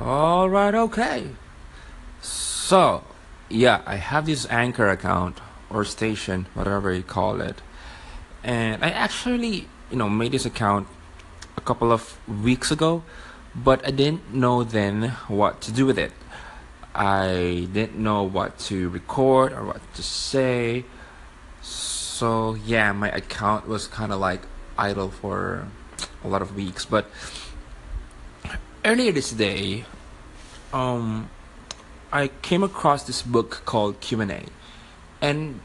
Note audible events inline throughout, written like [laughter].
All right, okay. So, yeah, I have this Anchor account or station, whatever you call it. And I actually, you know, made this account a couple of weeks ago, but I didn't know then what to do with it. I didn't know what to record or what to say. So, yeah, my account was kind of like idle for a lot of weeks, but earlier this day, um, I came across this book called Q&A and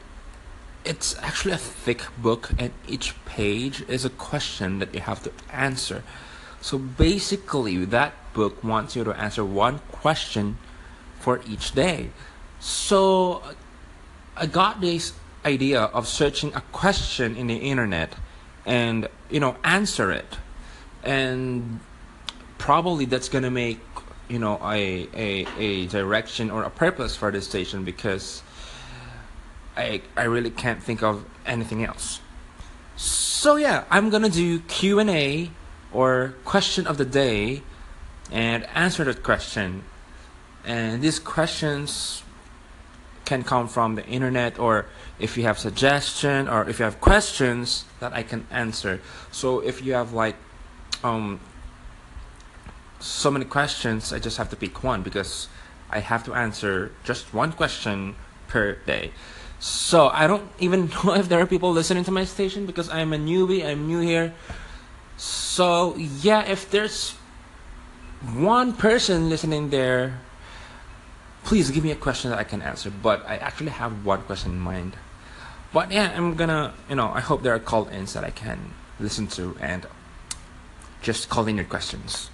it's actually a thick book and each page is a question that you have to answer. So basically that book wants you to answer one question for each day. So I got this idea of searching a question in the internet and you know answer it and probably that's gonna make you know a, a a direction or a purpose for this station because I I really can't think of anything else. So yeah, I'm gonna do Q and A or question of the day and answer that question. And these questions can come from the internet or if you have suggestion or if you have questions that I can answer. So if you have like um so many questions, I just have to pick one because I have to answer just one question per day. So I don't even [laughs] know if there are people listening to my station because I'm a newbie, I'm new here. So yeah, if there's one person listening there, please give me a question that I can answer. But I actually have one question in mind. But yeah, I'm gonna, you know, I hope there are call ins that I can listen to and just call in your questions.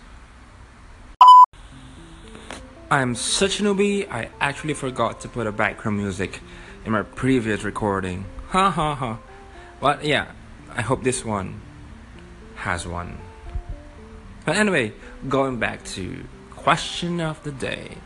I'm such a newbie, I actually forgot to put a background music in my previous recording. [laughs] Ha ha ha. But yeah, I hope this one has one. But anyway, going back to question of the day.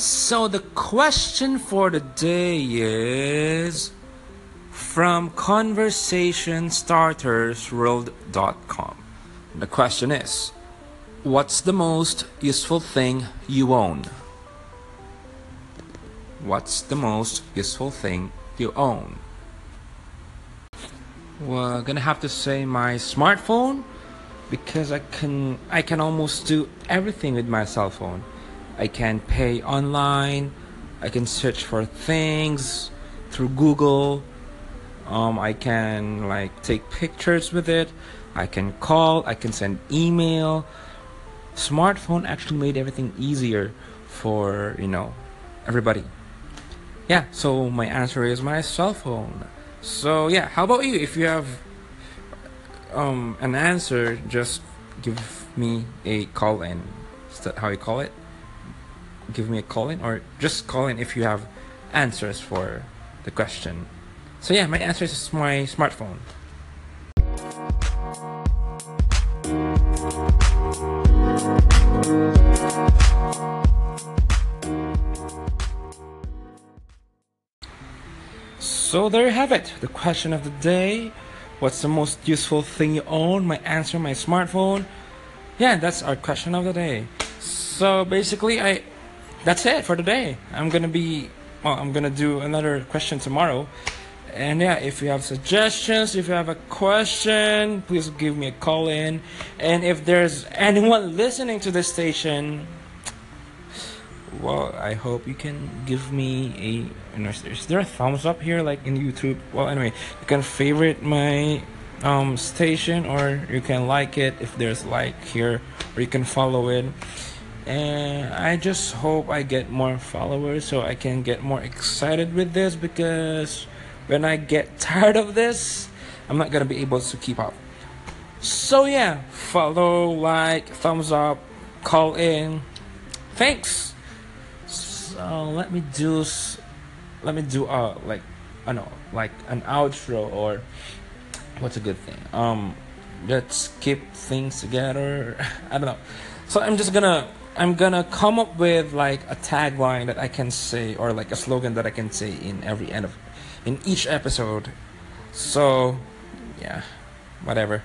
So the question for the day is from conversationstartersworld.com. The question is What's the most useful thing you own? What's the most useful thing you own? Well, gonna have to say my smartphone because I can I can almost do everything with my cell phone. I can pay online. I can search for things through Google. Um, I can like take pictures with it. I can call. I can send email. Smartphone actually made everything easier for you know everybody. Yeah. So my answer is my cell phone. So yeah. How about you? If you have um, an answer, just give me a call that how you call it? Give me a call in or just call in if you have answers for the question. So yeah, my answer is my smartphone. So there you have it. The question of the day. What's the most useful thing you own? My answer, my smartphone. Yeah, that's our question of the day. So basically, I that's it for today. I'm gonna be well, I'm gonna do another question tomorrow. And yeah, if you have suggestions, if you have a question, please give me a call in. And if there's anyone listening to this station, well, I hope you can give me a. Is there a thumbs up here, like in YouTube? Well, anyway, you can favorite my um, station, or you can like it if there's like here, or you can follow it and I just hope I get more followers so I can get more excited with this because when I get [laughs] tired of this, I'm not gonna be able to keep up. So yeah, follow, like, thumbs up, call in. Thanks. So let me do, let me do uh like, I know, like an outro or what's a good thing. Um, let's keep things together. [laughs] I don't know. So I'm just gonna I'm gonna come up with like a tagline that I can say or like a slogan that I can say in every end of in each episode. So, yeah, whatever.